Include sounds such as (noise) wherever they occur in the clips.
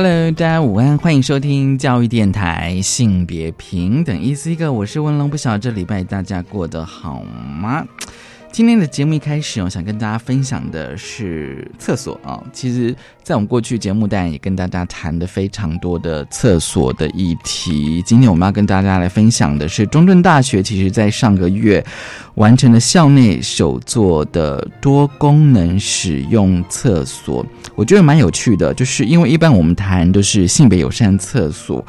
Hello，大家午安，欢迎收听教育电台性别平等一思一个我是文龙，不晓得这礼拜大家过得好吗？今天的节目一开始，我想跟大家分享的是厕所啊。其实，在我们过去节目，当然也跟大家谈的非常多的厕所的议题。今天我们要跟大家来分享的是，中正大学其实在上个月完成了校内首座的多功能使用厕所。我觉得蛮有趣的，就是因为一般我们谈都是性别友善厕所。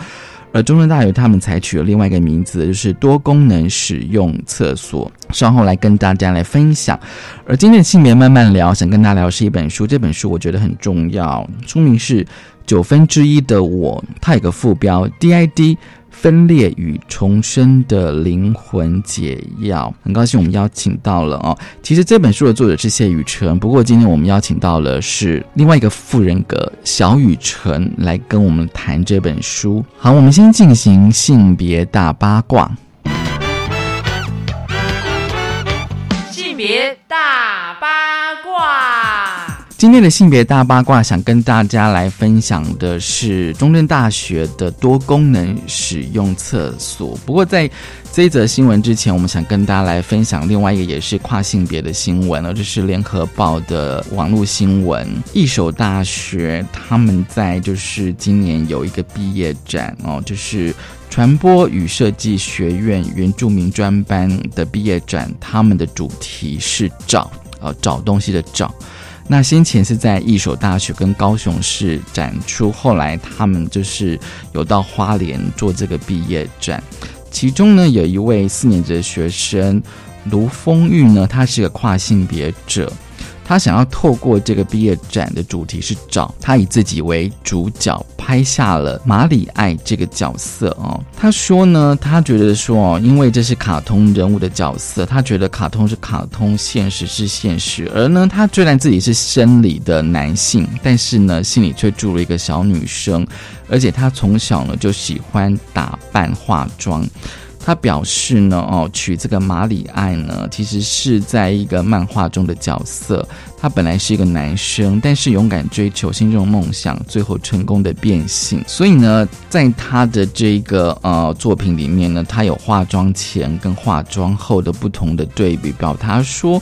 而中正大学他们采取了另外一个名字，就是多功能使用厕所。稍后来跟大家来分享。而今天的性别慢慢聊，想跟大家聊是一本书，这本书我觉得很重要，书名是《九分之一的我》，它有个副标 DID。分裂与重生的灵魂解药，很高兴我们邀请到了哦。其实这本书的作者是谢雨辰，不过今天我们邀请到了是另外一个副人格小雨辰来跟我们谈这本书。好，我们先进行性别大八卦。性别大八卦。今天的性别大八卦，想跟大家来分享的是中正大学的多功能使用厕所。不过，在这一则新闻之前，我们想跟大家来分享另外一个也是跨性别的新闻呢，就是联合报的网络新闻。一所大学他们在就是今年有一个毕业展哦，就是传播与设计学院原住民专班的毕业展，他们的主题是找呃找东西的找。那先前是在一所大学跟高雄市展出，后来他们就是有到花莲做这个毕业展，其中呢有一位四年级的学生卢丰玉呢，他是个跨性别者。他想要透过这个毕业展的主题是找他以自己为主角拍下了马里爱这个角色哦。他说呢，他觉得说哦，因为这是卡通人物的角色，他觉得卡通是卡通，现实是现实。而呢，他虽然自己是生理的男性，但是呢，心里却住了一个小女生，而且他从小呢就喜欢打扮化妆。他表示呢，哦，取这个马里爱呢，其实是在一个漫画中的角色。他本来是一个男生，但是勇敢追求心中的梦想，最后成功的变性。所以呢，在他的这个呃作品里面呢，他有化妆前跟化妆后的不同的对比，表达说，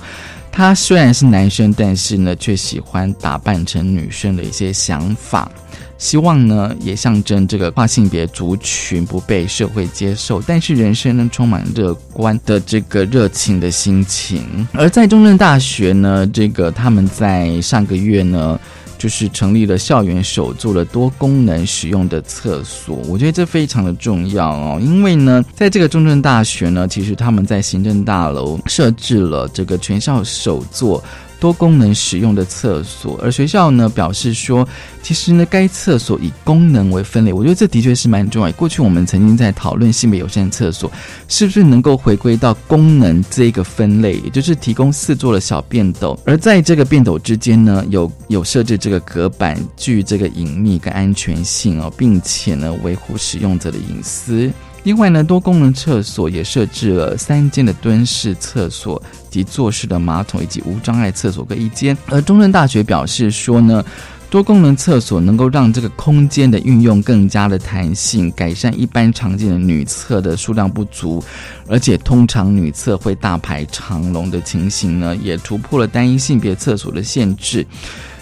他虽然是男生，但是呢，却喜欢打扮成女生的一些想法。希望呢，也象征这个跨性别族群不被社会接受，但是人生呢充满乐观的这个热情的心情。而在中正大学呢，这个他们在上个月呢，就是成立了校园首座的多功能使用的厕所。我觉得这非常的重要哦，因为呢，在这个中正大学呢，其实他们在行政大楼设置了这个全校首座。多功能使用的厕所，而学校呢表示说，其实呢该厕所以功能为分类，我觉得这的确是蛮重要。过去我们曾经在讨论性别友善厕所是不是能够回归到功能这个分类，也就是提供四座的小便斗，而在这个便斗之间呢有有设置这个隔板，具这个隐秘跟安全性哦，并且呢维护使用者的隐私。另外呢，多功能厕所也设置了三间的蹲式厕所及坐式的马桶，以及无障碍厕所各一间。而中正大学表示说呢，多功能厕所能够让这个空间的运用更加的弹性，改善一般常见的女厕的数量不足，而且通常女厕会大排长龙的情形呢，也突破了单一性别厕所的限制。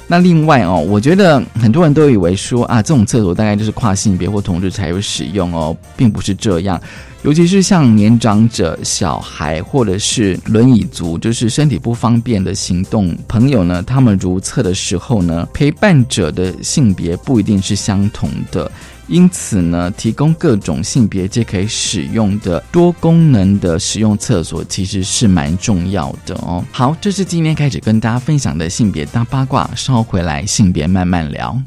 那另外哦，我觉得很多人都以为说啊，这种厕所大概就是跨性别或同志才有使用哦，并不是这样。尤其是像年长者、小孩或者是轮椅族，就是身体不方便的行动朋友呢，他们如厕的时候呢，陪伴者的性别不一定是相同的。因此呢，提供各种性别皆可以使用的多功能的使用厕所，其实是蛮重要的哦。好，这是今天开始跟大家分享的性别大八卦，稍后回来性别慢慢聊。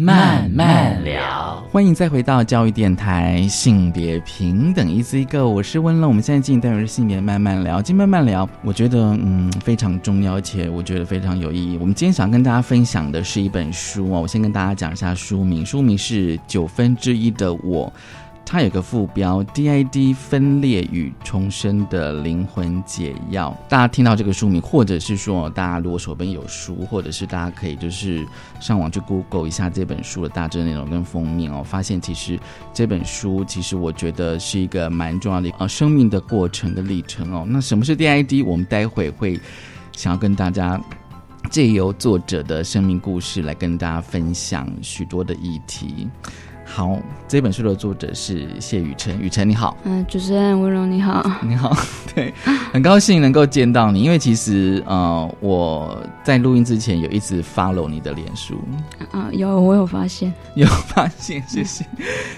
慢慢聊，欢迎再回到教育电台性别平等一 C 个，我是温乐。我们现在进行单元是性别慢慢聊，今慢慢聊，我觉得嗯非常重要，而且我觉得非常有意义。我们今天想跟大家分享的是一本书哦，我先跟大家讲一下书名，书名是九分之一的我。它有个副标：DID 分裂与重生的灵魂解药。大家听到这个书名，或者是说大家如果手边有书，或者是大家可以就是上网去 Google 一下这本书的大致内容跟封面哦，发现其实这本书其实我觉得是一个蛮重要的呃生命的过程的历程哦。那什么是 DID？我们待会会想要跟大家借由作者的生命故事来跟大家分享许多的议题。好，这本书的作者是谢雨辰。雨辰你好，嗯，主持人温柔你好，你好，(laughs) 对，很高兴能够见到你，因为其实呃我在录音之前有一直 follow 你的脸书，啊，有我有发现，(laughs) 有发现，谢谢，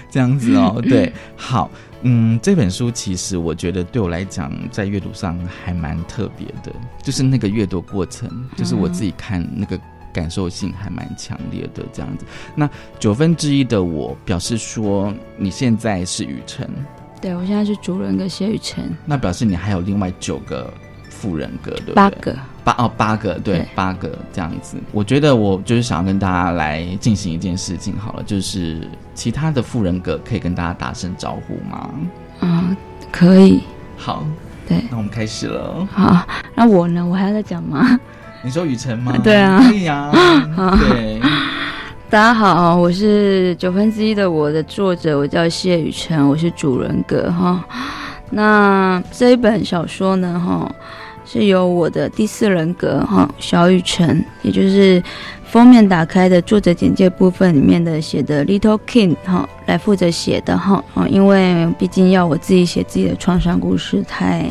这样子哦，(laughs) 对，好，嗯，这本书其实我觉得对我来讲在阅读上还蛮特别的，就是那个阅读过程，就是我自己看那个。感受性还蛮强烈的，这样子。那九分之一的我表示说，你现在是雨辰，对我现在是主人格谢雨辰。那表示你还有另外九个副人格，对不对？八个，八哦，八个，对，八个这样子。我觉得我就是想要跟大家来进行一件事情，好了，就是其他的富人格可以跟大家打声招呼吗？啊，可以。好，对，那我们开始了。好，那我呢？我还要再讲吗？你说雨辰吗？(laughs) 对啊，可以 (laughs) 啊。对，大家好，我是九分之一的我的作者，我叫谢雨辰，我是主人格哈。那这一本小说呢，哈，是由我的第四人格哈小雨辰，也就是封面打开的作者简介部分里面的写的 Little King 哈来负责写的哈啊，因为毕竟要我自己写自己的创伤故事，太。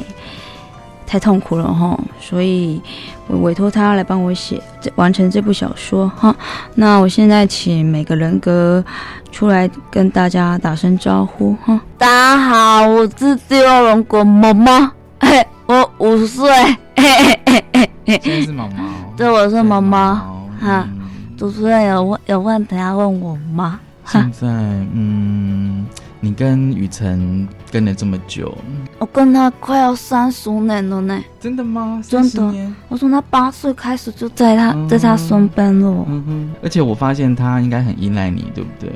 太痛苦了哈，所以我委托他来帮我写，完成这部小说哈。那我现在请每个人格出来跟大家打声招呼哈。大家好，我是第二人格毛毛，嘿，我五岁，嘿嘿嘿嘿嘿。现在是毛毛，对，我是毛毛哈。主持人有问有问题要问我吗？现在嗯。你跟雨辰跟了这么久，我跟他快要三十年了呢。真的吗？真的。我从他八岁开始就在他在他身边了。嗯哼。而且我发现他应该很依赖你，对不对？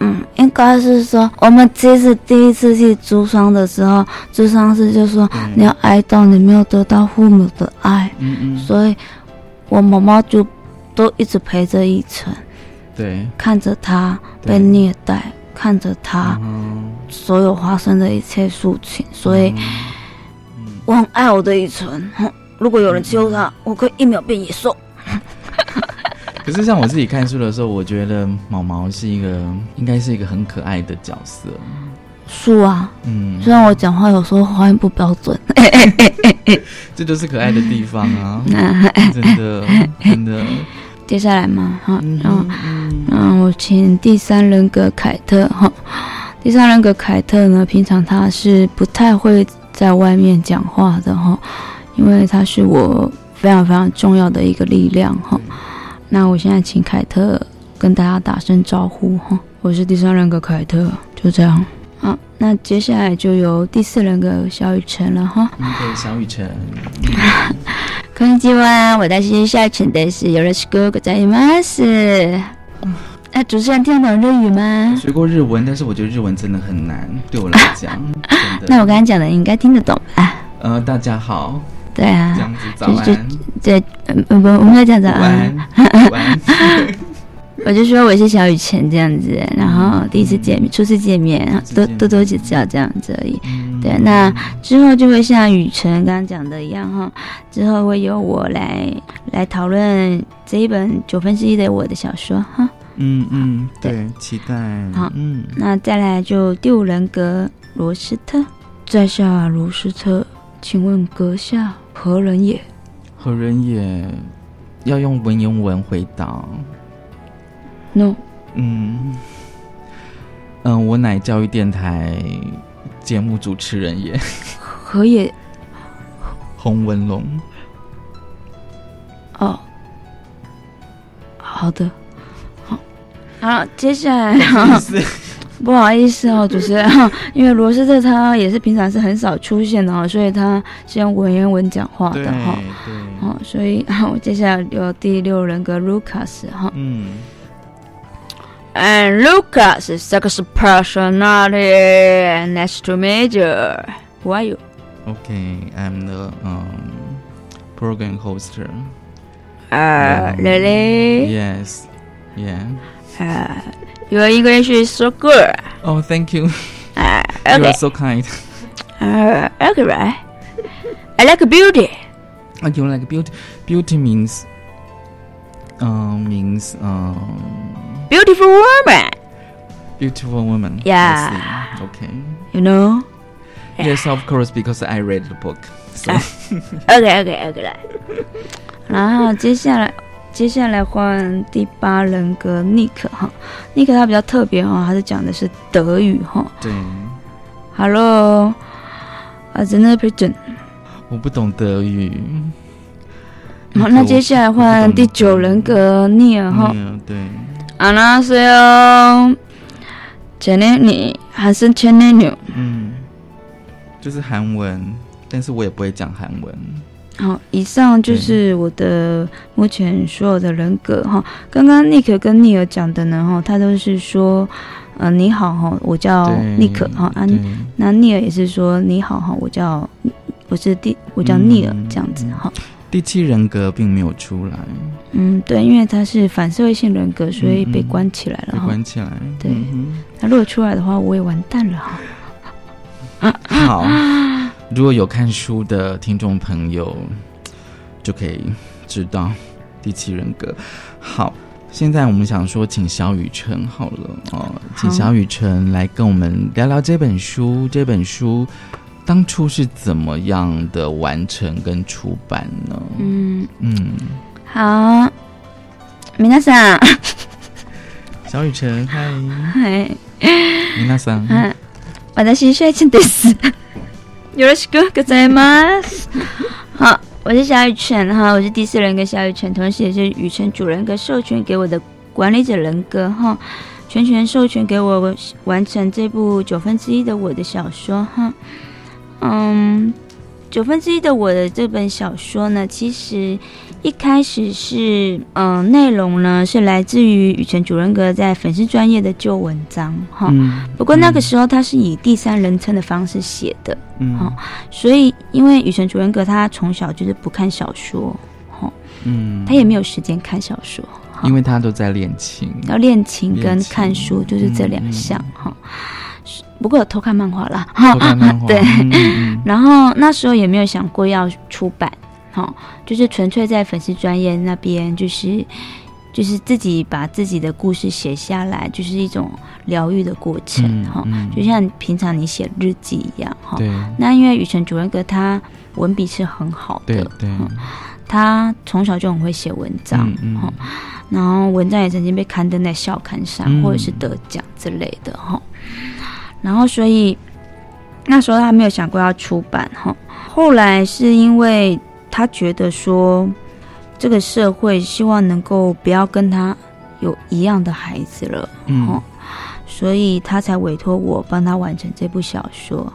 嗯，应该是说我们其实第一次去珠商的时候，珠商是就说你要哀悼你没有得到父母的爱。嗯嗯。所以，我妈妈就都一直陪着一晨，对，看着他被虐待。看着他所有发生的一切事情，所以我很爱我的一纯。如果有人救他，我可以一秒变野兽。(laughs) 可是像我自己看书的时候，我觉得毛毛是一个应该是一个很可爱的角色。是啊，嗯，虽然我讲话有时候发音不标准，(laughs) 这就是可爱的地方啊！(laughs) 真的，真的。接下来嘛，哈，然后，嗯，我请第三人格凯特，哈，第三人格凯特呢，平常他是不太会在外面讲话的，哈，因为他是我非常非常重要的一个力量，哈。那我现在请凯特跟大家打声招呼，哈，我是第三人格凯特，就这样。好，那接下来就由第四人格小雨辰了，哈。对，小雨辰。こんにちは，我是小雨辰的是よろしくございます。哎，主持人听得懂日语吗？学过日文，但是我觉得日文真的很难，对我来讲。(laughs) 那我刚才讲的应该听得懂吧？呃，大家好。对啊。这样子早安。对，嗯不，我们要讲早安。晚安。 (laughs) (laughs) 我就说我是小雨辰这样子，然后第一次见面，初次见面，多多多指教这样子而已。对，那之后就会像雨辰刚刚讲的一样哈，之后会由我来来讨论这一本九分之一的我的小说哈。嗯嗯，对，期待。好，嗯，那再来就第五人格罗斯特，在下罗斯特，请问阁下何人也？何人也？要用文言文回答。no，嗯，嗯，我乃教育电台节目主持人也，何也？洪文龙。哦，好的，好，接下来。不好意思。(laughs) 哦，主持人，(laughs) 因为罗斯特他也是平常是很少出现的哈，所以他是用文言文讲话的哈，对，好，所以我接下来有第六人格 Lucas 哈，嗯，And Lucas is sex personality. Nice to meet you. Who are you? Okay, I'm the um program hoster. Uh, really? Yes. Yeah. Uh, your English is so good. Oh, thank you. Uh, okay. (laughs) You are so kind. Uh, okay, right. I like beauty. Oh, you like beauty? Beauty means, um, means um, beautiful woman. Beautiful woman. Yeah. Okay. You know. Yes, of course, because I read the book. So. OK OK OK 来，然后接下来接下来换第八人格 Nick 哈，Nick 他比较特别哈，他是讲的是德语哈。对。Hello，啊，真的 p r e s e n 我不懂德语。好，那接下来换第九人格 Neil 哈。对。안녕하세 요， 前年你还是前年女？嗯，就是韩文。但是我也不会讲韩文。好，以上就是我的目前所有的人格哈。刚刚 Nick 跟尼尔讲的呢哈，他都是说，呃，你好哈，我叫 Nick 哈啊，那尼尔也是说你好哈，我叫我是第我叫尼尔这样子哈。 第七人格并没有出来。嗯，对，因为他是反社会性人格，所以被关起来了被。关起来。对，那如果出来的话，我也完蛋了哈。好。如果有看书的听众朋友，就可以知道第七人格。好，现在我们想说，请小雨辰好了哦，请小雨辰来跟我们聊聊这本书。这本书当初是怎么样的完成跟出版呢？嗯。嗯，好，米娜桑，(laughs) 小雨辰，嗨。嗨，米娜桑，我的是帅气的死。有了是哥哥在吗？好，我是小雨辰哈，我是第四人格小雨辰，同时也是雨辰主人格授权给我的管理者人格哈，全权授权给我完成这部九分之一的我的小说哈，嗯。九分之一的我的这本小说呢，其实一开始是，嗯，内容呢是来自于雨辰主人格在粉丝专业的旧文章哈。不过那个时候他是以第三人称的方式写的，嗯哈。所以因为雨辰主人格他从小就是不看小说，哈，嗯，他也没有时间看小说，因为他都在练琴，要练琴跟看书就是这两项哈。不过有偷看漫画啦，(laughs) 对，然后那时候也没有想过要出版，哈，就是纯粹在粉丝专业那边，就是就是自己把自己的故事写下来，就是一种疗愈的过程，哈，就像平常你写日记一样，哈。那因为雨辰主任哥他文笔是很好的，对，他从小就很会写文章，哈，然后文章也曾经被刊登在校刊上，或者是得奖之类的，哈。然后，所以那时候他没有想过要出版哈。后来是因为他觉得说，这个社会希望能够不要跟他有一样的孩子了，嗯，所以他才委托我帮他完成这部小说。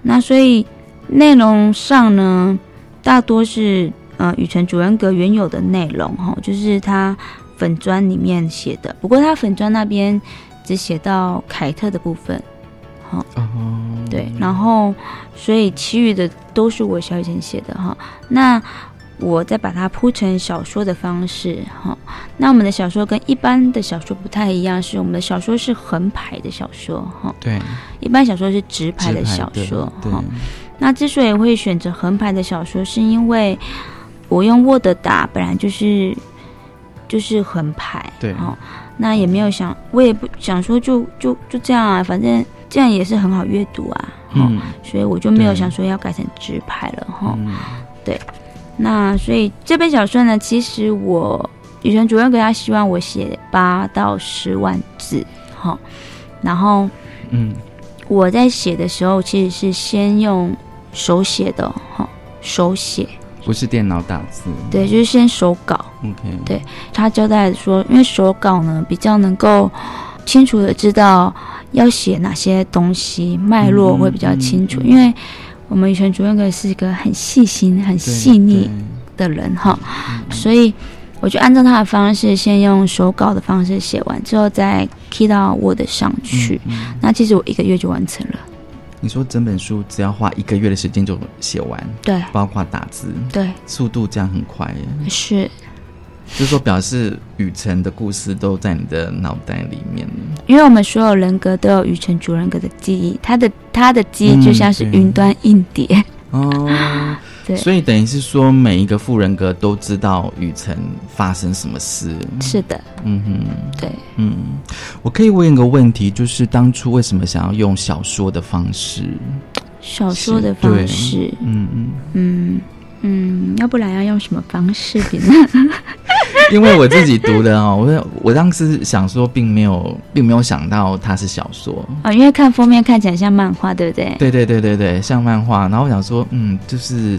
那所以内容上呢，大多是呃雨辰主人格原有的内容哈，就是他粉砖里面写的。不过他粉砖那边只写到凯特的部分。好，对，然后，所以其余的都是我小以前写的哈。那我再把它铺成小说的方式哈。那我们的小说跟一般的小说不太一样，是我们的小说是横排的小说哈。对，一般小说是直排的小说哈。那之所以会选择横排的小说，是因为我用 Word 打本来就是就是横排，对哈。那也没有想，我也不想说就就就这样啊，反正。这样也是很好阅读啊，嗯，所以我就没有想说要改成直拍了，哈，对，那所以这本小说呢，其实我雨辰主任给他希望我写八到十万字，哈，然后，嗯，我在写的时候其实是先用手写的，哈，手写，不是电脑打字，对，就是先手稿。OK，对他交代说，因为手稿呢比较能够清楚的知道要写哪些东西，脉络会比较清楚。因为我们以前主任哥是一个很细心、很细腻的人哈，所以我就按照他的方式，先用手稿的方式写完，之后再 key 到 Word 上去。那其实我一个月就完成了。你说整本书只要花一个月的时间就写完，对，包括打字，对，速度这样很快耶。是，就是说表示雨辰的故事都在你的脑袋里面。因为我们所有人格都有雨辰主人格的记忆，他的他的记忆就像是云端硬碟哦。(laughs) 所以等于是说，每一个副人格都知道雨辰发生什么事。是的，嗯哼，对，嗯，我可以问一个问题，就是当初为什么想要用小说的方式？小说的方式，嗯嗯嗯嗯，要不然要用什么方式呢？(laughs) (laughs) 因为我自己读的哦，我我当时想说，并没有，并没有想到它是小说啊，因为看封面看起来像漫画，对不对？对对对对对，像漫画。然后我想说，嗯，就是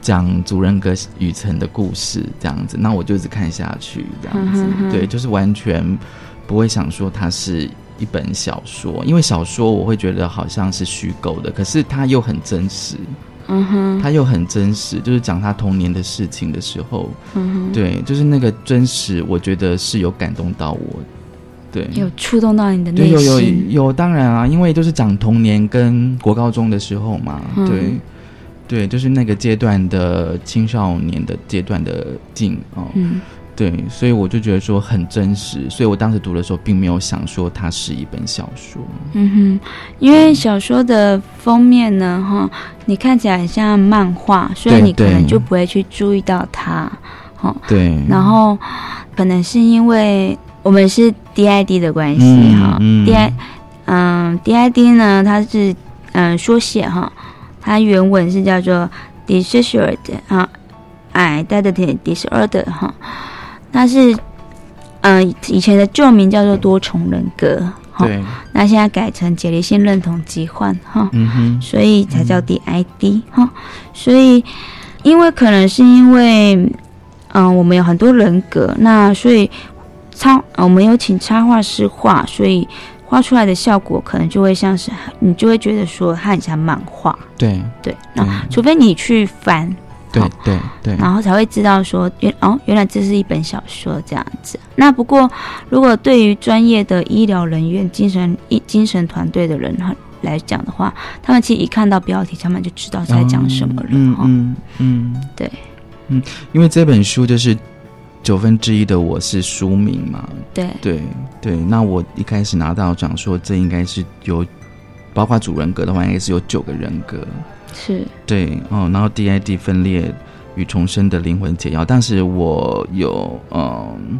讲主人格雨辰的故事这样子，那我就一直看下去这样子。对，就是完全不会想说它是一本小说，因为小说我会觉得好像是虚构的，可是它又很真实。嗯哼，他又很真实，就是讲他童年的事情的时候，嗯哼，对，就是那个真实，我觉得是有感动到我，对，有触动到你的内心，有有有，当然啊，因为就是讲童年跟国高中的时候嘛，对，对，就是那个阶段的青少年的阶段的境哦。嗯。对，所以我就觉得说很真实，所以我当时读的时候并没有想说它是一本小说。嗯哼，因为小说的封面呢，哈，你看起来很像漫画，所以你可能就不会去注意到它。哈，对。然后可能是因为我们是 DID 的关系，哈，DI，嗯，DID 呢，它是嗯缩写哈，它原文是叫做 Disordered 啊，Identity Disorder 哈。那是，嗯，以前的旧名叫做多重人格，哈。那现在改成解离性认同疾患，哈，所以才叫 DID，哈。所以，因为可能是因为，嗯，我们有很多人格，那所以插，我们有请插画师画，所以画出来的效果可能就会像是，你就会觉得说它很像漫画，对对。那除非你去翻。对对对，然后才会知道说原哦，原来这是一本小说这样子。那不过，如果对于专业的医疗人员、精神医精神团队的人来讲的话，他们其实一看到标题，他们就知道在讲什么了。嗯嗯嗯，对，嗯，因为这本书就是九分之一的我是书名嘛。对对对，那我一开始拿到讲说，这应该是有包括主人格的话，应该是有九个人格。是。对哦，然后 DID 分裂与重生的灵魂解药，但是我有嗯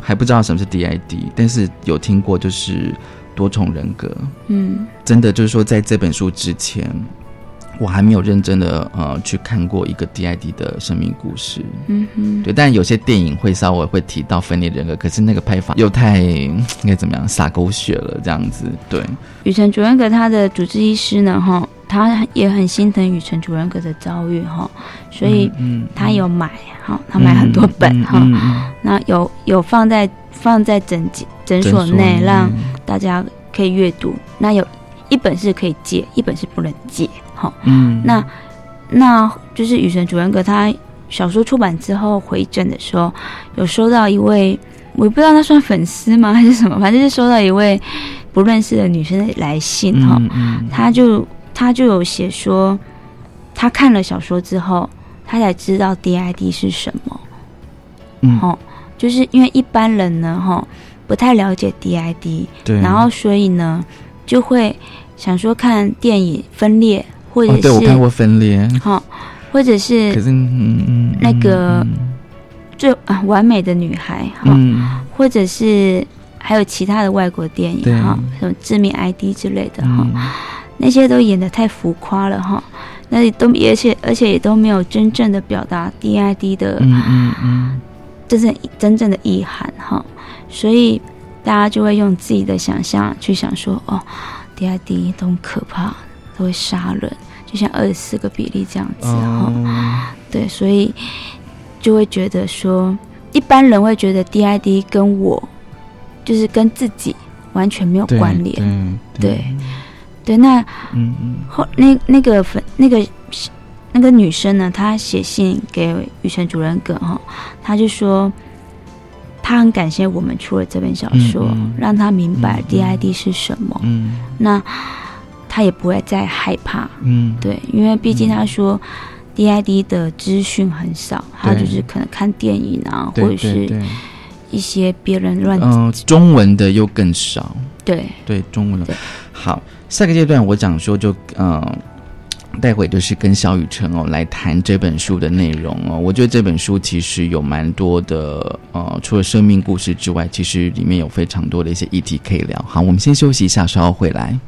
还不知道什么是 DID，但是有听过就是多重人格，嗯，真的就是说在这本书之前，我还没有认真的呃去看过一个 DID 的生命故事，嗯哼，对，但有些电影会稍微会提到分裂人格，可是那个拍法又太应该怎么样撒狗血了这样子，对，雨辰主任格他的主治医师呢，哈。他也很心疼雨辰主人格的遭遇哈，所以他有买哈，他买很多本哈，那有有放在放在诊诊所内让大家可以阅读。那有一本是可以借，一本是不能借哈。嗯，那那就是雨辰主人格他小说出版之后回诊的时候，有收到一位我不知道他算粉丝吗还是什么，反正是收到一位不认识的女生的来信哈，他就。他就有写说，他看了小说之后，他才知道 DID 是什么。嗯，吼，就是因为一般人呢，哈，不太了解 DID，对，然后所以呢，就会想说看电影《分裂》，或者是对我看过《分裂》，哈，或者是可是嗯嗯那个最啊完美的女孩，哈，或者是还有其他的外国电影，哈，什么致命 ID 之类的，哈。那些都演的太浮夸了哈，那都而且而且也都没有真正的表达 DID 的嗯嗯嗯。真正真正的意涵哈，所以大家就会用自己的想象去想说哦，DID 都很可怕，都会杀人，就像二十四个比例这样子哈，对，所以就会觉得说，一般人会觉得 DID 跟我就是跟自己完全没有关联，对。对，那嗯嗯，后那那个粉那个那个女生呢，她写信给雨辰主人格哈，她就说。他很感谢我们出了这本小说，让他明白 DID 是什么。嗯，那他也不会再害怕。嗯，对，因为毕竟他说 DID 的资讯很少，他就是可能看电影啊，或者是一些别人乱。嗯，中文的又更少。对对，中文的。好，下个阶段我讲说就嗯。待会就是跟小雨辰哦来谈这本书的内容哦，我觉得这本书其实有蛮多的呃，除了生命故事之外，其实里面有非常多的一些议题可以聊。好，我们先休息一下，稍后回来。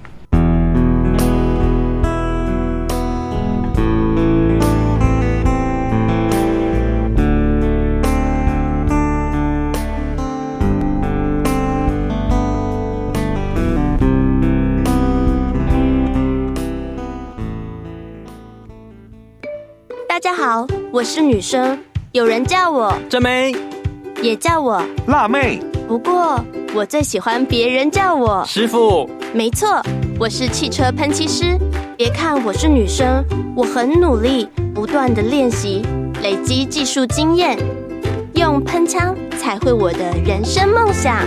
是女生，有人叫我真妹，也叫我辣妹。不过我最喜欢别人叫我师傅。没错，我是汽车喷漆师。别看我是女生，我很努力，不断的练习，累积技术经验，用喷枪才会我的人生梦想。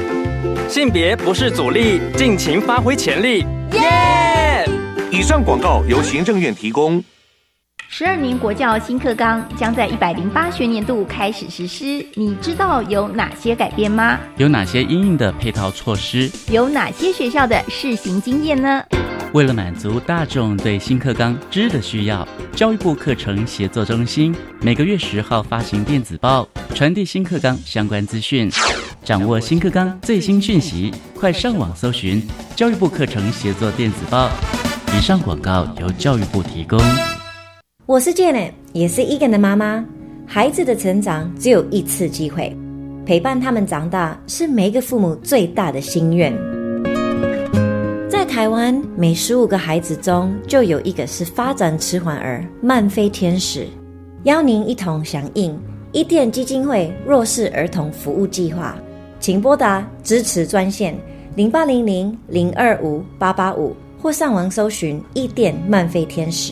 性别不是阻力，尽情发挥潜力。耶！以上广告由行政院提供。十二年国教新课纲将在一百零八学年度开始实施，你知道有哪些改变吗？有哪些应应的配套措施？有哪些学校的试行经验呢？为了满足大众对新课纲知的需要，教育部课程协作中心每个月十号发行电子报，传递新课纲相关资讯。掌握新课纲最新讯息，快上网搜寻教育部课程协作电子报。以上广告由教育部提供。我是 Jane，也是 Egan 的妈妈。孩子的成长只有一次机会，陪伴他们长大是每一个父母最大的心愿。在台湾，每十五个孩子中就有一个是发展迟缓儿、慢飞天使。邀您一同响应伊甸基金会弱势儿童服务计划，请拨打支持专线零八零零零二五八八五，或上网搜寻伊甸慢飞天使。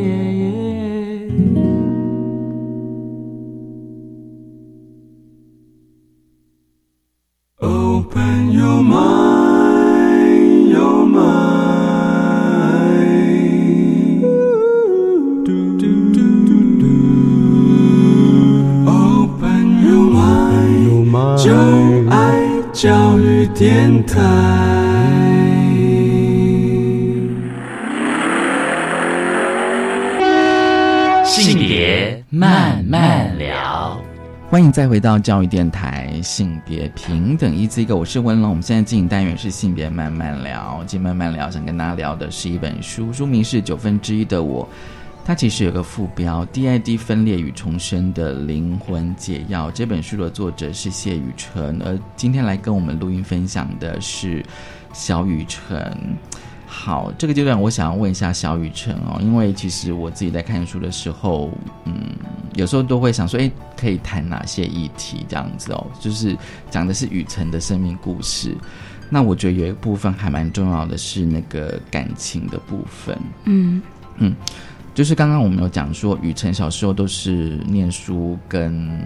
Open your mind, your mind. Open your mind, 就爱教育电台。性别慢慢聊。欢迎再回到教育电台，性别平等一字一个，我是文龙。我们现在进行单元是性别慢慢聊，今天慢慢聊，想跟大家聊的是一本书，书名是九分之一的我。它其实有个副标：DID 分裂与重生的灵魂解药。这本书的作者是谢雨辰，而今天来跟我们录音分享的是小雨辰。好，这个阶段我想要问一下小雨辰哦，因为其实我自己在看书的时候，嗯，有时候都会想说，哎，可以谈哪些议题这样子哦，就是讲的是雨辰的生命故事。那我觉得有一部分还蛮重要的是那个感情的部分。嗯嗯，就是刚刚我们有讲说，雨辰小时候都是念书跟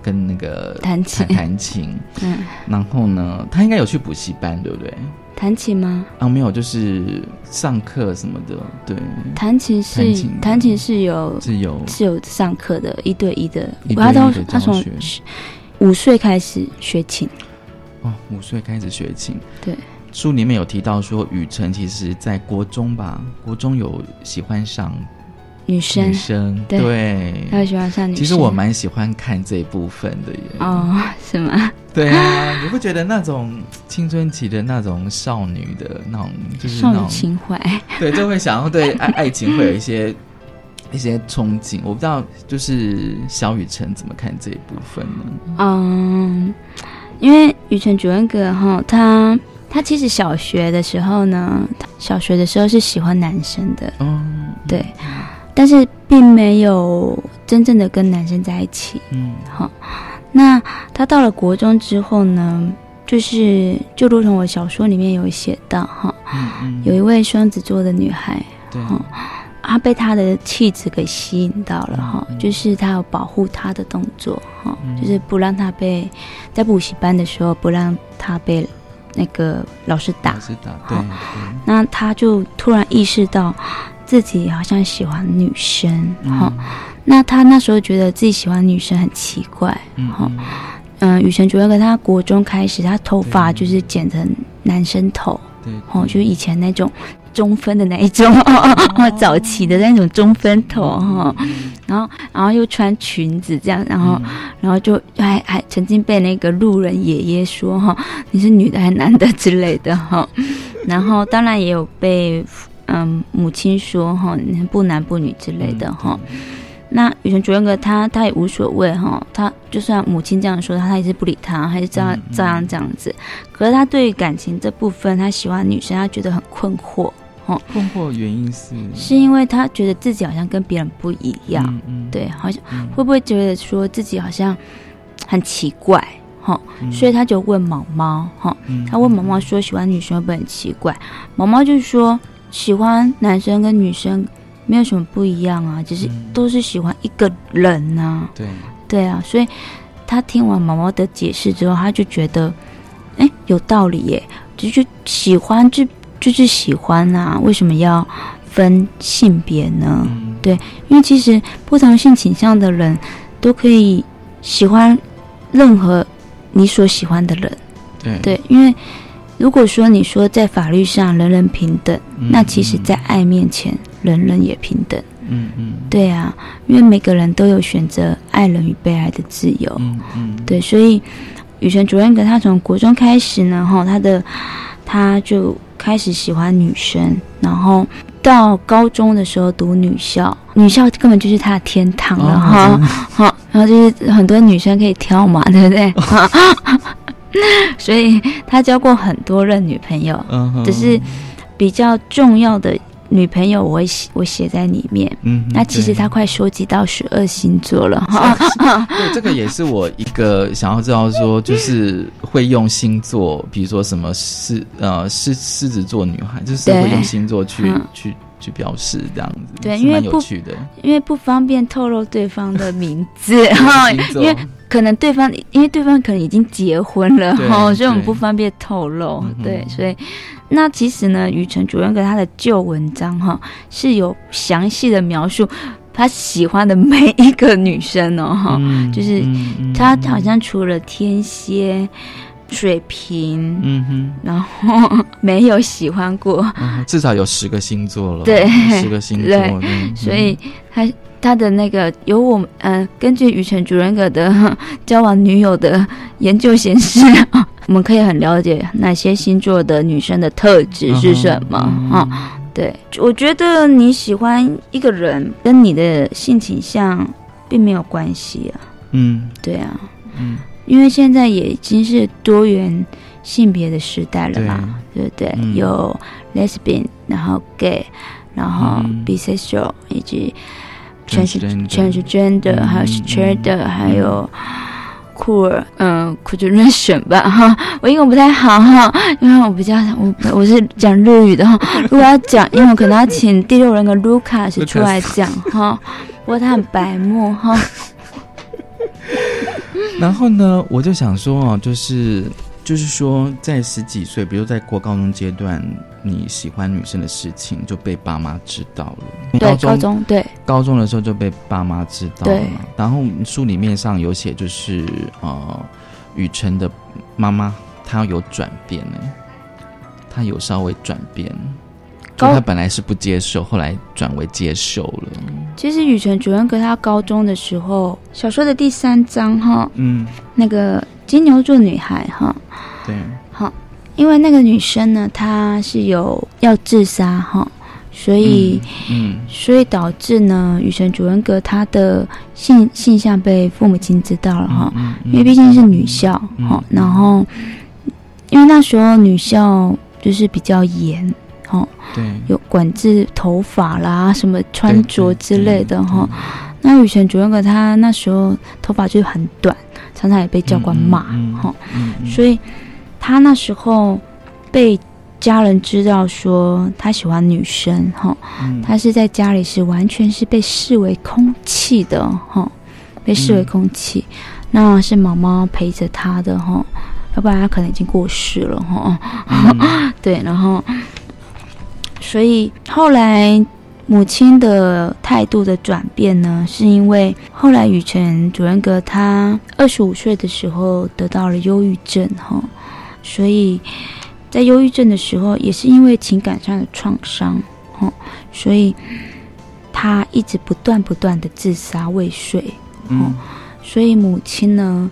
跟那个弹琴弹琴，嗯，然后呢，他应该有去补习班，对不对？弹琴吗？啊，没有，就是上课什么的。对，弹琴是弹琴是有是有是有上课的，一对一的。他从他从五岁开始学琴。哦，五岁开始学琴。对，书里面有提到说，雨辰其实在国中吧，国中有喜欢上女生，女生对对，他会喜欢上女生。其实我蛮喜欢看这一部分的耶。哦，是吗？对啊，你不觉得那种青春期的那种少女的那种，就是那少女种情怀，对，就会想要对爱爱情会有一些 (laughs) 一些憧憬。我不知道，就是小雨辰怎么看这一部分呢？嗯，因为雨辰主任哥哈，他他其实小学的时候呢，小学的时候是喜欢男生的，嗯，对，但是并没有真正的跟男生在一起。嗯，好，那他到了国中之后呢，就是就如同我小说里面有写到哈，嗯嗯，有一位双子座的女孩，对，哈她被他的气质给吸引到了哈，嗯就是他有保护她的动作哈，嗯。就是不让她被在补习班的时候不让她被那个老师打。老，师打，对对，那他就突然意识到自己好像喜欢女生哈、嗯那他那时候觉得自己喜欢女生很奇怪嗯哈，嗯。嗯，雨辰主要跟他国中开始，他头发就是剪成男生头，对，哦，就是以前那种中分的那一种，哦，(laughs) 早期的那种中分头哈，然后然后又穿裙子这样，然后、然后就还还曾经被那个路人爷爷说哈，你是女的还是男的之类的哈，然后当然也有被嗯母亲说哈，你不男不女之类的哈。那雨辰主任哥他他也无所谓哈，他就算母亲这样说他，他也是不理他，还是照照样这样子。可是他对于感情这部分，他喜欢女生，他觉得很困惑，困惑原因是？是因为他觉得自己好像跟别人不一样，嗯嗯对，好像嗯。会不会觉得说自己好像很奇怪，哈、嗯。所以他就问毛毛，哈、嗯他问毛毛说喜欢女生会不会很奇怪？毛毛就说喜欢男生跟女生没有什么不一样啊，只是嗯。都是喜欢一个人啊，对，对啊，所以他听完毛毛的解释之后，他就觉得，哎，有道理耶，就是喜欢就就是喜欢啊，为什么要分性别呢？嗯。对因为其实不同性倾向的人都可以喜欢任何你所喜欢的人，对。对，因为如果说你说在法律上人人平等，嗯那其实在爱面前人人也平等。嗯嗯对啊，因为每个人都有选择爱人与被爱的自由。嗯嗯对，所以雨辰主任跟他从国中开始呢，哈，他的他就开始喜欢女生，然后到高中的时候读女校，女校根本就是他的天堂了哦哈，好、然后就是很多女生可以挑嘛，对不对？(laughs) (laughs) (laughs) (laughs) 所以他交过很多任女朋友，嗯只是比较重要的女朋友我会写我写在里面。嗯那其实他快收集到十二星座了哈。对，(laughs) 这个也是我一个想要知道说，就是会用星座，比如说什么狮呃狮狮子座女孩，就是会用星座去嗯去去表示这样子，对因为不趣的。因为不方便透露对方的名字 (laughs) 哈，因为可能对方因为对方可能已经结婚了哈，所以我们不方便透露对，所以那其实呢，于晨主任跟他的旧文章哈是有详细的描述他喜欢的每一个女生哦哈，嗯就是他好像除了天蝎、水瓶，嗯哼。然后没有喜欢过嗯，至少有十个星座了，对十个星座，对嗯。所以他他的那个有我们嗯、根据雨辰主人格的 (laughs) 交往女友的研究显示，(laughs) 我们可以很了解哪些星座的女生的特质是什么。嗯。啊、对，我觉得你喜欢一个人跟你的性倾向并没有关系啊。嗯。对啊，嗯。因为现在也已经是多元性别的时代了嘛，对不对？嗯。有 lesbian，然后 gay，然后嗯。bisexual，以及 trans Transgender transgender，、嗯还有嗯 straight，、还有。酷儿，嗯，酷就任选吧哈，我英文不太好哈，因为我比较我我是讲日语的哈，如果要讲英文，可能要请第六人格 Lucas 出来讲哈，不过他很白目哈，(laughs) 然后呢，我就想说哦，就是就是说，在十几岁，比如在过高中阶段，你喜欢女生的事情就被爸妈知道了。高中对，高中的时候就被爸妈知道了对嘛。然后书里面上有写，就是呃，雨辰的妈妈她有转变呢，她有稍微转变。就他本来是不接受，后来转为接受了。其实雨辰主人格他高中的时候，小说的第三章哈，嗯，那个金牛座女孩哈，对，好，因为那个女生呢，她是有要自杀哈。所以，嗯，所以导致呢，雨神主人格他的性性向被父母亲知道了哈，因为毕竟是女校哈，然后因为那时候女校就是比较严哈，对，有管制头发啦，什么穿着之类的哈。那雨神主任哥他那时候头发就很短，常常也被教官骂哈，所以他那时候被。家人知道说他喜欢女生哈，他是在家里是完全是被视为空气的哈，被视为空气，那是妈妈陪着他的哈，要不然他可能已经过世了哈。(laughs) 对，然后所以后来母亲的态度的转变呢，是因为后来雨辰主人格他二十五岁的时候得到了忧郁症哈，所以。在忧郁症的时候，也是因为情感上的创伤，哦，所以他一直不断不断的自杀未遂，哦，所以母亲呢，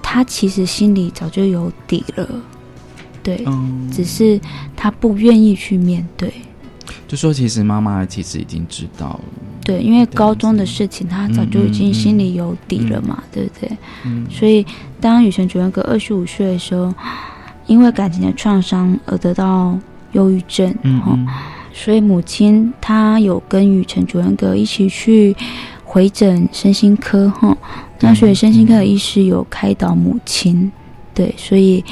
她其实心里早就有底了，对，只是他不愿意去面对。就说其实妈妈其实已经知道了，对，因为高中的事情，他早就已经心里有底了嘛，对不对？嗯，所以当雨辰主人哥二十五岁的时候。因为感情的创伤而得到忧郁症，嗯，所以母亲她有跟雨辰主人哥一起去回诊身心科，哈，那所以身心科的医师有开导母亲，对，所以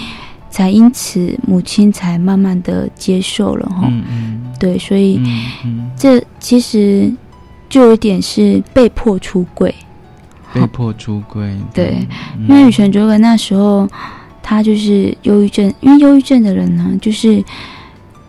才因此母亲才慢慢的接受了，哈，嗯对，所以这其实就有点是被迫出柜，被迫出柜，对，因为雨辰主人格那时候。他就是忧郁症，因为忧郁症的人呢，就是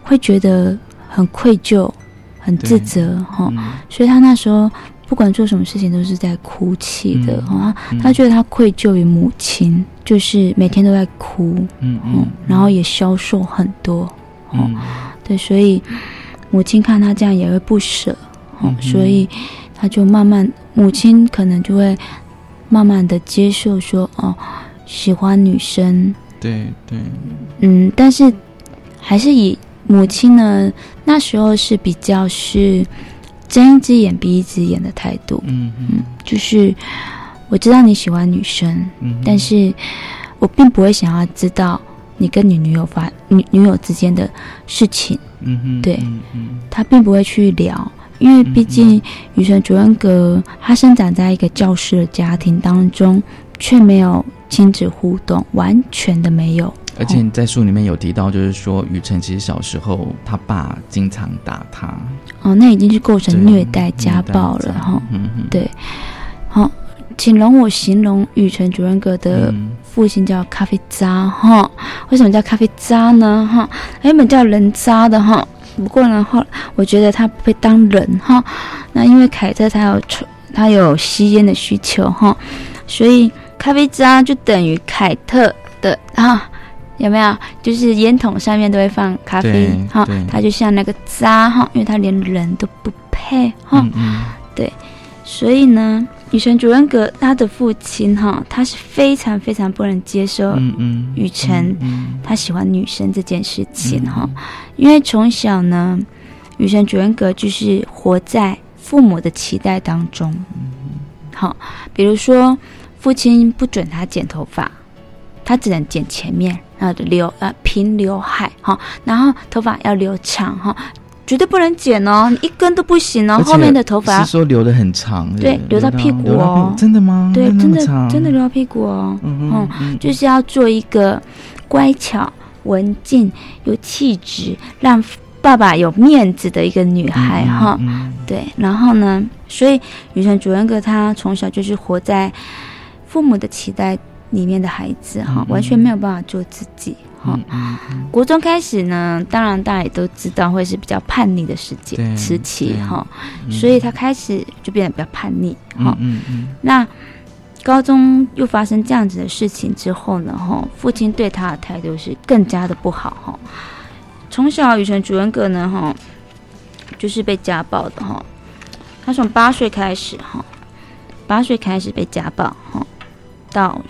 会觉得很愧疚、很自责哈，所以他那时候不管做什么事情都是在哭泣的哈。他觉得他愧疚于母亲，就是每天都在哭，嗯嗯，然后也消瘦很多，嗯，对，所以母亲看他这样也会不舍，哦，所以他就慢慢，母亲可能就会慢慢的接受说，哦。喜欢女生，对对，嗯，但是还是以母亲呢那时候是比较是睁一只眼闭一只眼的态度，嗯嗯，就是我知道你喜欢女生，嗯，但是我并不会想要知道你跟你女友发女女友之间的事情，嗯哼，对，嗯他并不会去聊，因为毕竟雨神主人格他生长在一个教师的家庭当中，却没有。亲子互动完全的没有，而且在书里面有提到，就是说雨辰其实小时候他爸经常打他，哦，那已经是构成虐待家暴了哈。嗯对，好，请容我形容雨辰主人格的父亲叫咖啡渣哈。为什么叫咖啡渣呢？哈，原本叫人渣的哈。不过呢，后我觉得他不会当人哈。那因为凯特他有抽他有吸烟的需求哈，所以。咖啡渣就等于凯特的啊，有没有？就是烟筒上面都会放咖啡哈，它就像那个渣哈，因为它连人都不配哈。对，所以呢，雨辰主人格他的父亲哈，他是非常非常不能接受雨辰他喜欢女生这件事情哈，因为从小呢，雨辰主人格就是活在父母的期待当中。好，比如说。父亲不准他剪头发，他只能剪前面，然后留呃平刘海哈，然后头发要留长哈，绝对不能剪哦，一根都不行哦，后面的头发是说留的很长，对，留到屁股哦，真的吗？对，真的真的留到屁股哦，嗯，就是要做一个乖巧、文静、有气质，让爸爸有面子的一个女孩哈，对，然后呢，所以女神主人格她从小就是活在。父母的期待里面的孩子哈，完全没有办法做自己哈。国中开始呢，当然大家也都知道会是比较叛逆的时间时期哈，所以他开始就变得比较叛逆哈。那高中又发生这样子的事情之后呢，哈，父亲对他的态度是更加的不好哈。从小雨辰主人格呢，哈，就是被家暴的哈。他从八岁开始哈，八岁开始被家暴哈，到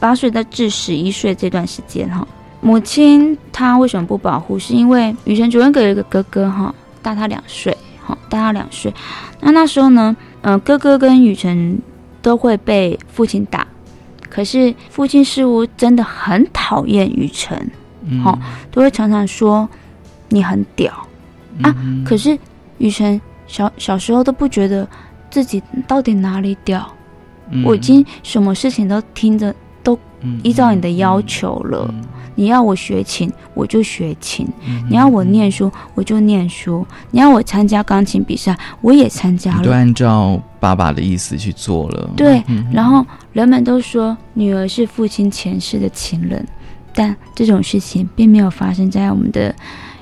八岁到至十一岁这段时间哈，母亲她为什么不保护？是因为雨辰主人格有一个哥哥哈，大他两岁哈，大他两岁。那那时候呢，嗯，哥哥跟雨辰都会被父亲打，可是父亲似乎真的很讨厌雨辰，好，都会常常说你很屌啊，可是雨辰。小小时候都不觉得自己到底哪里屌，我已经什么事情都听着，都依照你的要求了。你要我学琴，我就学琴；你要我念书，我就念书；你要我参加钢琴比赛，我也参加了。都按照爸爸的意思去做了。对，然后人们都说女儿是父亲前世的情人，但这种事情并没有发生在我们的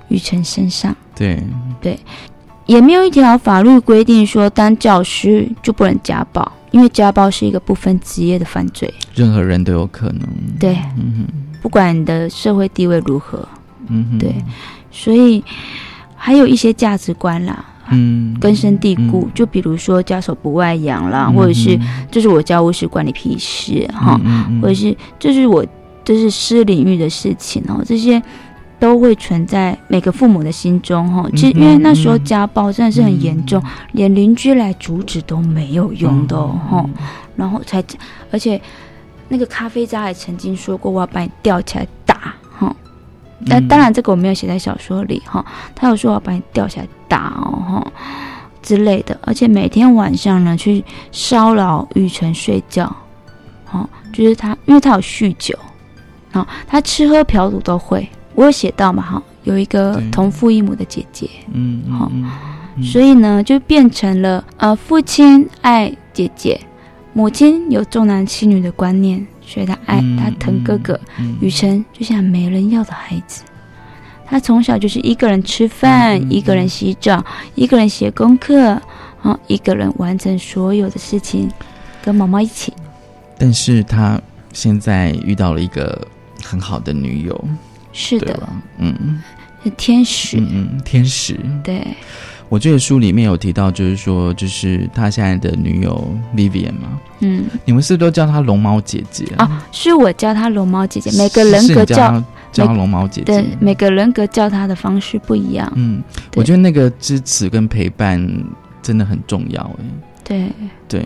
雨辰身上。对对。也没有一条法律规定说当教师就不能家暴，因为家暴是一个不分职业的犯罪，任何人都有可能。对，不管你的社会地位如何，嗯，对，所以还有一些价值观啦，嗯，根深蒂固。就比如说家丑不外扬啦，或者是这是我家务事，关你屁事哈，或者是这是我这是私领域的事情哦，这些。都会存在每个父母的心中，哈。其实因为那时候家暴真的是很严重，连邻居来阻止都没有用的，哈。然后才，而且那个咖啡渣还曾经说过我要把你吊起来打，哈。但当然这个我没有写在小说里，哈。他有说我要把你吊起来打哦，哈之类的。而且每天晚上呢去骚扰雨辰睡觉，哦，就是他，因为他有酗酒，好，他吃喝嫖赌都会。我有写到嘛，哈，有一个同父异母的姐姐，嗯，好，所以呢，就变成了呃，父亲爱姐姐，母亲有重男轻女的观念，所以他爱他疼哥哥雨辰，就像没人要的孩子。他从小就是一个人吃饭，一个人洗澡，一个人写功课，啊，一个人完成所有的事情，跟毛毛一起。但是他现在遇到了一个很好的女友。是的，嗯，是天使，嗯，天使。对，我这个书里面有提到，就是说，就是他现在的女友 Vivian 嘛，嗯，你们是不是都叫她龙猫姐姐啊？是我叫她龙猫姐姐，每个人格叫叫龙猫姐姐，对，每个人格叫她的方式不一样。嗯，我觉得那个支持跟陪伴真的很重要，哎，对。对，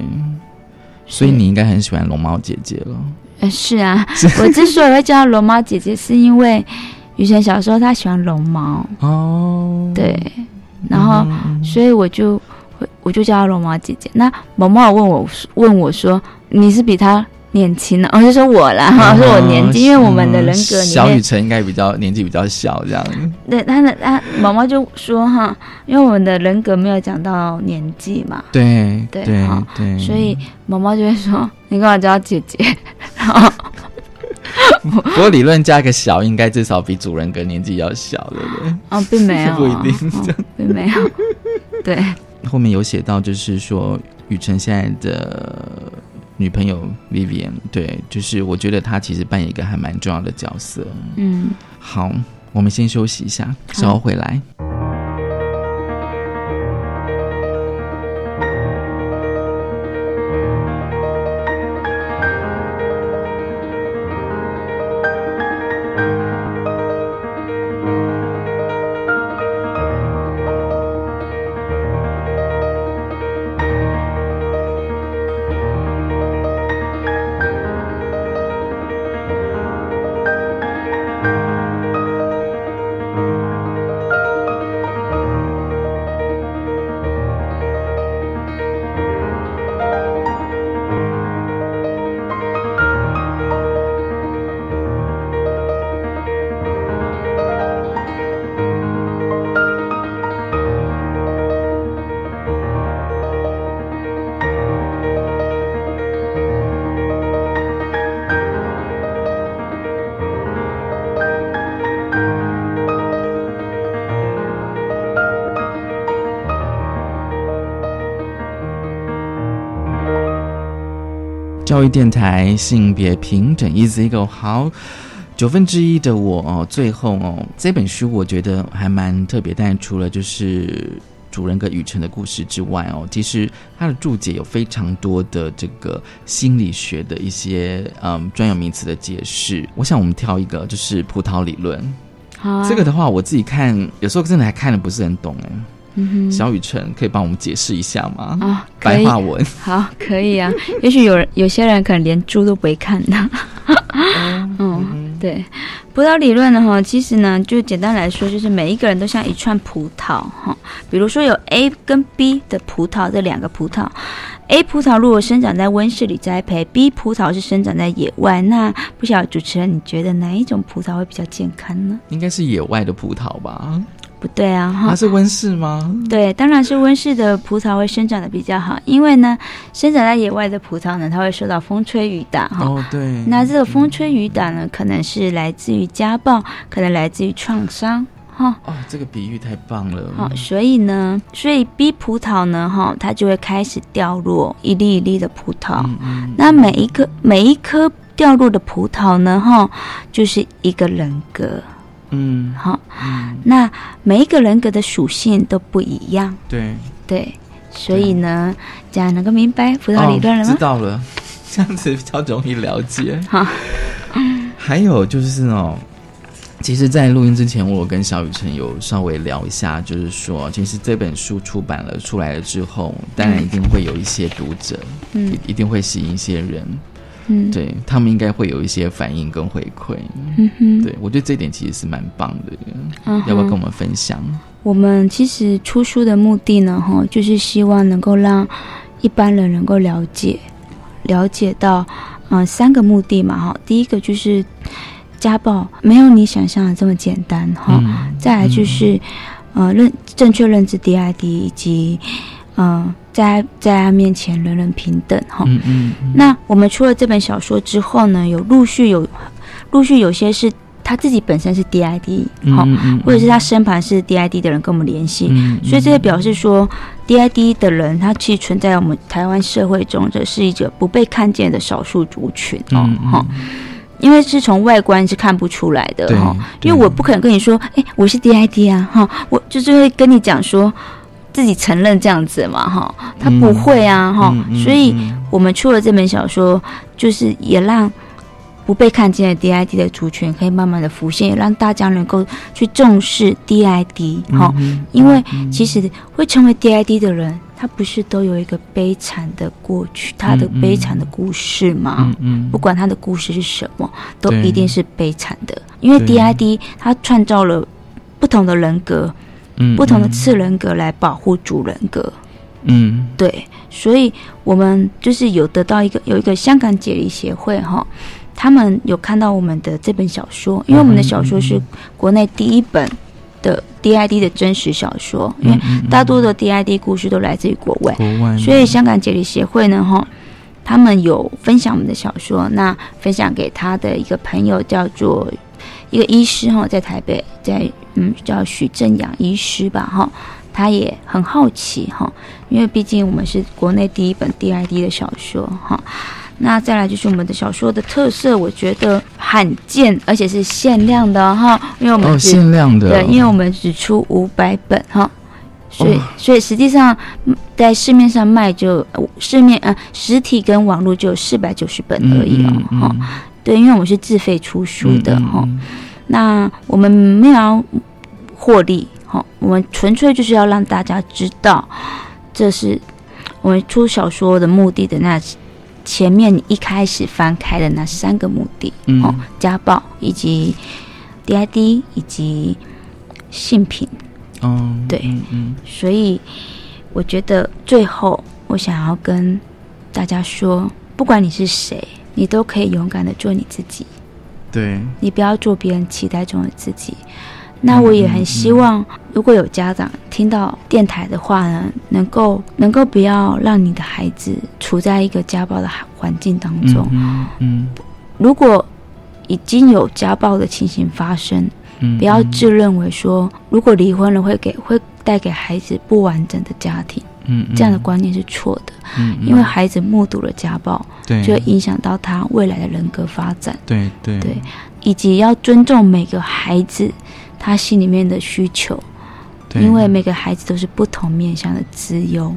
所以你应该很喜欢龙猫姐姐了。呃，是啊，我之所以会叫龙猫姐姐，是因为雨辰小时候他喜欢龙猫哦，对，然后所以我就我就叫她龙猫姐姐。那毛毛问我问我说，你是比他？年轻呢，我就说我啦，哈，(laughs) 说我年纪，因为我们的人格，小雨辰应该比较年纪比较小，这样。对，他的他毛毛就说哈，因为我们的人格没有讲到年纪嘛，对对对，所以毛毛就会说，你干嘛叫姐姐？(laughs) 不过理论加个小，应该至少比主人格年纪要小，对不对？哦，并没有，不一定，并没有。对，后面有写到，就是说雨辰现在的。女朋友 Vivian，对，就是我觉得她其实扮演一个还蛮重要的角色。嗯，好，我们先休息一下，稍后回来。教育电台性别平等，Easy Go 好。九分之一的我哦，最后哦，这本书我觉得还蛮特别，但除了就是主人格雨辰的故事之外哦，其实它的注解有非常多的这个心理学的一些嗯专有名词的解释。我想我们挑一个，就是葡萄理论。好，这个的话，我自己看有时候真的还看的不是很懂哎。嗯哼，小雨辰可以帮我们解释一下吗？啊，白话文。(laughs) 好，可以啊。(laughs) 也许有人有些人可能连猪都不会看的。(laughs) 嗯，对。葡萄理论呢，哈，其实呢，就简单来说，就是每一个人都像一串葡萄，哈。比如说有 A 跟 B 的葡萄这两个葡萄，A 葡萄如果生长在温室里栽培，B 葡萄是生长在野外，那不晓得主持人你觉得哪一种葡萄会比较健康呢？应该是野外的葡萄吧。不对啊，哈，它是温室吗？对，当然是温室的葡萄会生长的比较好，因为呢，生长在野外的葡萄呢，它会受到风吹雨打，哈。哦，对。那这个风吹雨打呢，可能是来自于家暴，可能来自于创伤，哈。哦，这个比喻太棒了。好，所以呢，所以 B 葡萄呢，哈，它就会开始掉落一粒一粒的葡萄。嗯嗯。那每一颗每一颗掉落的葡萄呢，哈，就是一个人格。嗯，好，那每一个人格的属性都不一样，对。对，所以呢，这样能够明白辅导理论了吗？知道了，(laughs) 这样子比较容易了解。好，(laughs) 还有就是哦，其实，在录音之前，我跟小雨辰有稍微聊一下，就是说，其实这本书出版了出来了之后，当然一定会有一些读者，嗯，一定会吸引一些人。嗯，对他们应该会有一些反应跟回馈。嗯哼，对我觉得这点其实是蛮棒的。嗯，要不要跟我们分享？我们其实出书的目的呢，哈，就是希望能够让一般人能够了解，了解到，嗯，三个目的嘛，哈。第一个就是家暴没有你想象的这么简单，哈。再来就是，呃，认正确认知 DID 以及。嗯，在在他面前人人平等哈。嗯嗯。那我们出了这本小说之后呢，有陆续有陆续有些是他自己本身是 DID 哈，或者是他身旁是 DID 的人跟我们联系，所以这也表示说 DID 的人他其实存在我们台湾社会中，这是一个不被看见的少数族群哦哈，因为是从外观是看不出来的哈，因为我不可能跟你说，哎，我是 DID 啊哈，我就是会跟你讲说。自己承认这样子嘛，哈，他不会啊，哈，所以我们出了这本小说，就是也让不被看见的 DID 的族群可以慢慢的浮现，也让大家能够去重视 DID，哈，因为其实会成为 DID 的人，他不是都有一个悲惨的过去，他的悲惨的故事吗？嗯，不管他的故事是什么，都一定是悲惨的，因为 DID 他创造了不同的人格。不同的次人格来保护主人格，嗯，对，所以我们就是有得到一个有一个香港解离协会哈，他们有看到我们的这本小说，因为我们的小说是国内第一本的 DID 的真实小说，因为大多的 DID 故事都来自于国外，所以香港解离协会呢哈，他们有分享我们的小说，那分享给他的一个朋友叫做。一个医师哈，在台北，在嗯叫许正阳医师吧哈，他也很好奇哈，因为毕竟我们是国内第一本 DID 的小说哈。那再来就是我们的小说的特色，我觉得罕见，而且是限量的哈，因为我们限量的，对，因为我们只出五百本哈，所以所以实际上在市面上卖就市面呃实体跟网络就有四百九十本而已哦哈。对，因为我们是自费出书的哈，那我们没有获利哈，我们纯粹就是要让大家知道，这是我们出小说的目的的那前面一开始翻开的那三个目的哦，家暴以及 DID 以及性品，哦，对，嗯，所以我觉得最后我想要跟大家说，不管你是谁。你都可以勇敢的做你自己，对你不要做别人期待中的自己。那我也很希望，如果有家长听到电台的话呢，能够能够不要让你的孩子处在一个家暴的环境当中。嗯，如果已经有家暴的情形发生，不要自认为说，如果离婚了会给会带给孩子不完整的家庭。嗯，这样的观念是错的。嗯，因为孩子目睹了家暴，对，就会影响到他未来的人格发展。对对对。以及要尊重每个孩子他心里面的需求，因为每个孩子都是不同面向的资优。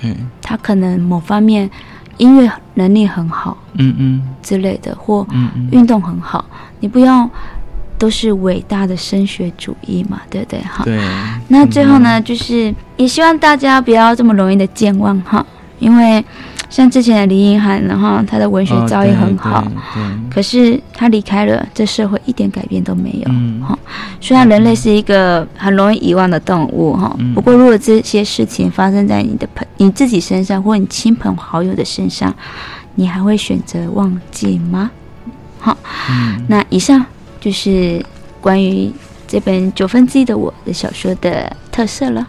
对，他可能某方面音乐能力很好，嗯嗯之类的，或运动很好，你不要都是伟大的升学主义嘛，对不对？哈，对。那最后呢，就是也希望大家不要这么容易的健忘哈，因为。像之前的李英涵，然后他的文学造诣很好，可是他离开了，这社会一点改变都没有。哈，虽然人类是一个很容易遗忘的动物，哈，不过如果这些事情发生在你的朋你自己身上，或你亲朋好友的身上，你还会选择忘记吗？好，那以上就是关于这本九分之一的我的小说的特色了。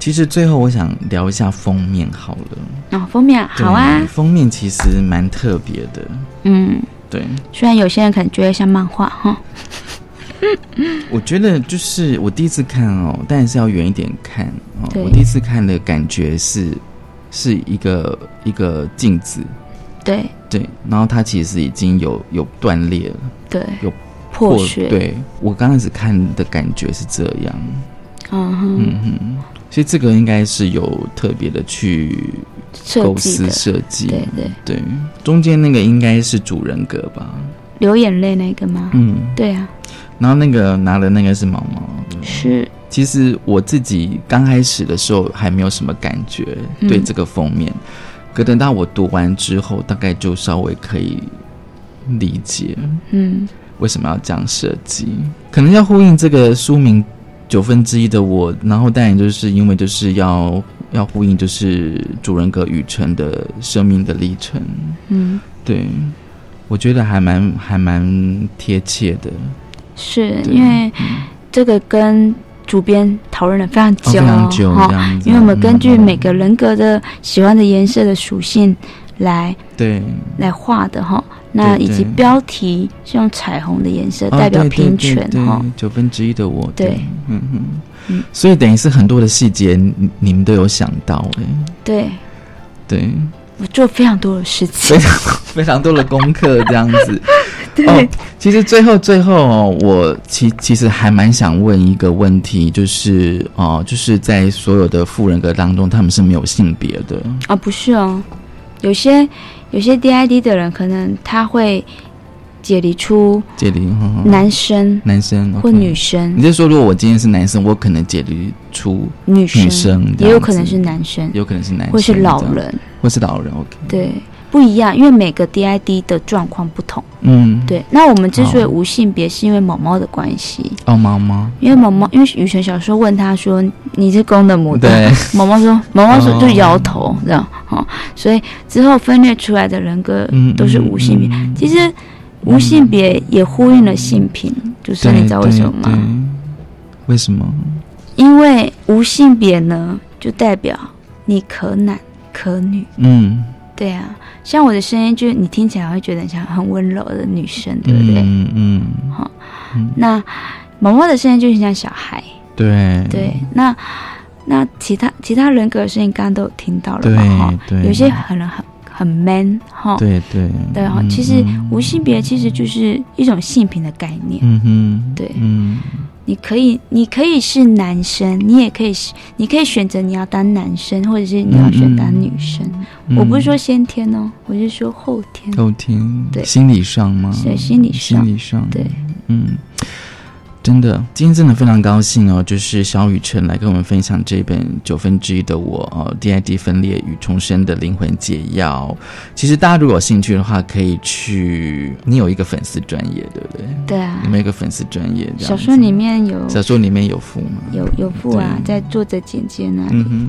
其实最后我想聊一下封面好了。哦，封面好啊。封面其实蛮特别的。嗯，对。虽然有些人可能觉得像漫画哈。(laughs) 我觉得就是我第一次看哦，但是要远一点看哦。我第一次看的感觉是是一个一个镜子。对。对，然后它其实已经有有断裂了。对。有破血。对我刚开始看的感觉是这样。嗯哼。嗯哼。所以这个应该是有特别的去构思设计，对对对，中间那个应该是主人格吧？流眼泪那个吗？嗯，对啊。然后那个拿的那个是毛毛，是。其实我自己刚开始的时候还没有什么感觉对这个封面，可等到我读完之后，大概就稍微可以理解，嗯，为什么要这样设计？可能要呼应这个书名。九分之一的我，然后当然就是因为就是要要呼应，就是主人格雨辰的生命的历程。嗯，对，我觉得还蛮还蛮贴切的。是因为这个跟主编讨论了非常久，非常久因为我们根据每个人格的喜欢的颜色的属性来对。来画的哈。那以及标题是用彩虹的颜色代表平权哈，九分之一的我，对，嗯嗯，所以等于是很多的细节，你你们都有想到哎，对，对，我做非常多的事情，非常非常多的功课这样子。(laughs) 对，其实最后最后，我其其实还蛮想问一个问题，就是哦，就是在所有的富人格当中，他们是没有性别的。啊？不是哦，有些。有些 DID 的人可能他会解离出解离男生男生或女生。你是说，如果我今天是男生，我可能解离出女生，也有可能是男生，有可能是男生，或是老人，或是老人。OK，对，不一样，因为每个 DID 的状况不同。嗯，对。那我们之所以无性别，是因为毛毛的关系。哦，毛毛。因为毛毛，因为雨辰小时候问他说：“你是公的母的？” (laughs) 对。毛毛说：“毛毛说就摇头，这样。”哦，所以之后分裂出来的人格都是无性别。其实无性别也呼应了性平，就是你知道为什么吗？为什么？因为无性别呢，就代表你可男可女。嗯，对啊，像我的声音，就是你听起来会觉得像很温柔的女生，对不对？嗯嗯。好，那毛毛的声音就是像小孩。对对，那。那其他其他人格的声音，刚刚都有听到了嘛？哈，有些可能很很 man 哈，对对对哈。其实无性别其实就是一种性平的概念。嗯哼，对，嗯，你可以你可以是男生，你也可以是，你可以选择你要当男生，或者是你要选当女生。我不是说先天哦，我是说后天。后天对，心理上吗？对，心理上，心理上，对，嗯。真的，今天真的非常高兴哦！就是小雨辰来跟我们分享这本九分之一的我哦，DID 分裂与重生的灵魂解药。其实大家如果有兴趣的话，可以去。你有一个粉丝专业，对不对？对啊，你们有一个粉丝专业。小说里面有，小说里面有附吗？有有附啊，在作者简介那里。嗯哼。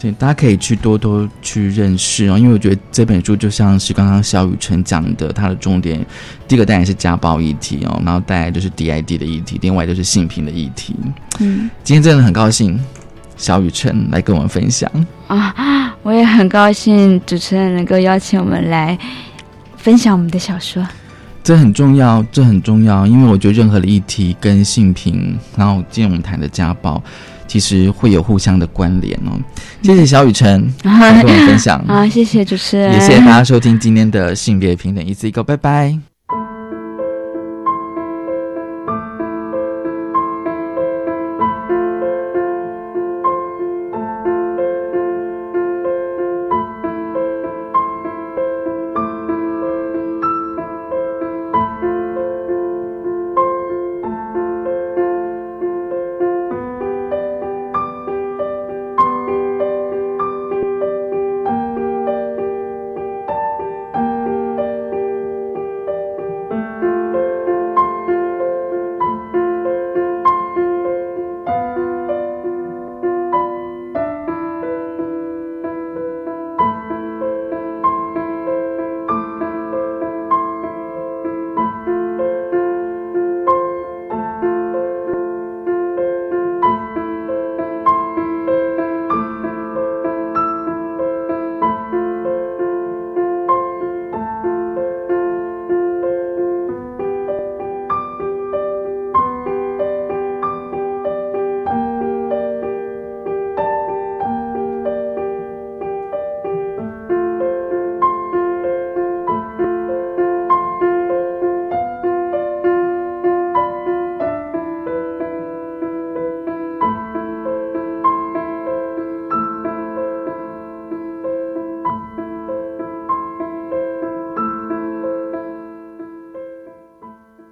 对，大家可以去多多去认识哦，因为我觉得这本书就像是刚刚小雨辰讲的，它的重点第一个当然是家暴议题哦，然后带来就是 DID 的议题，另外就是性平的议题。嗯，今天真的很高兴小雨辰来跟我们分享啊，我也很高兴主持人能够邀请我们来分享我们的小说，这很重要，这很重要，因为我觉得任何的议题跟性平，然后今天我们谈的家暴。其实会有互相的关联哦。谢谢小雨辰 (laughs) 跟我们分享啊，谢谢主持人，也谢谢大家收听今天的性别平等一次一个，拜拜。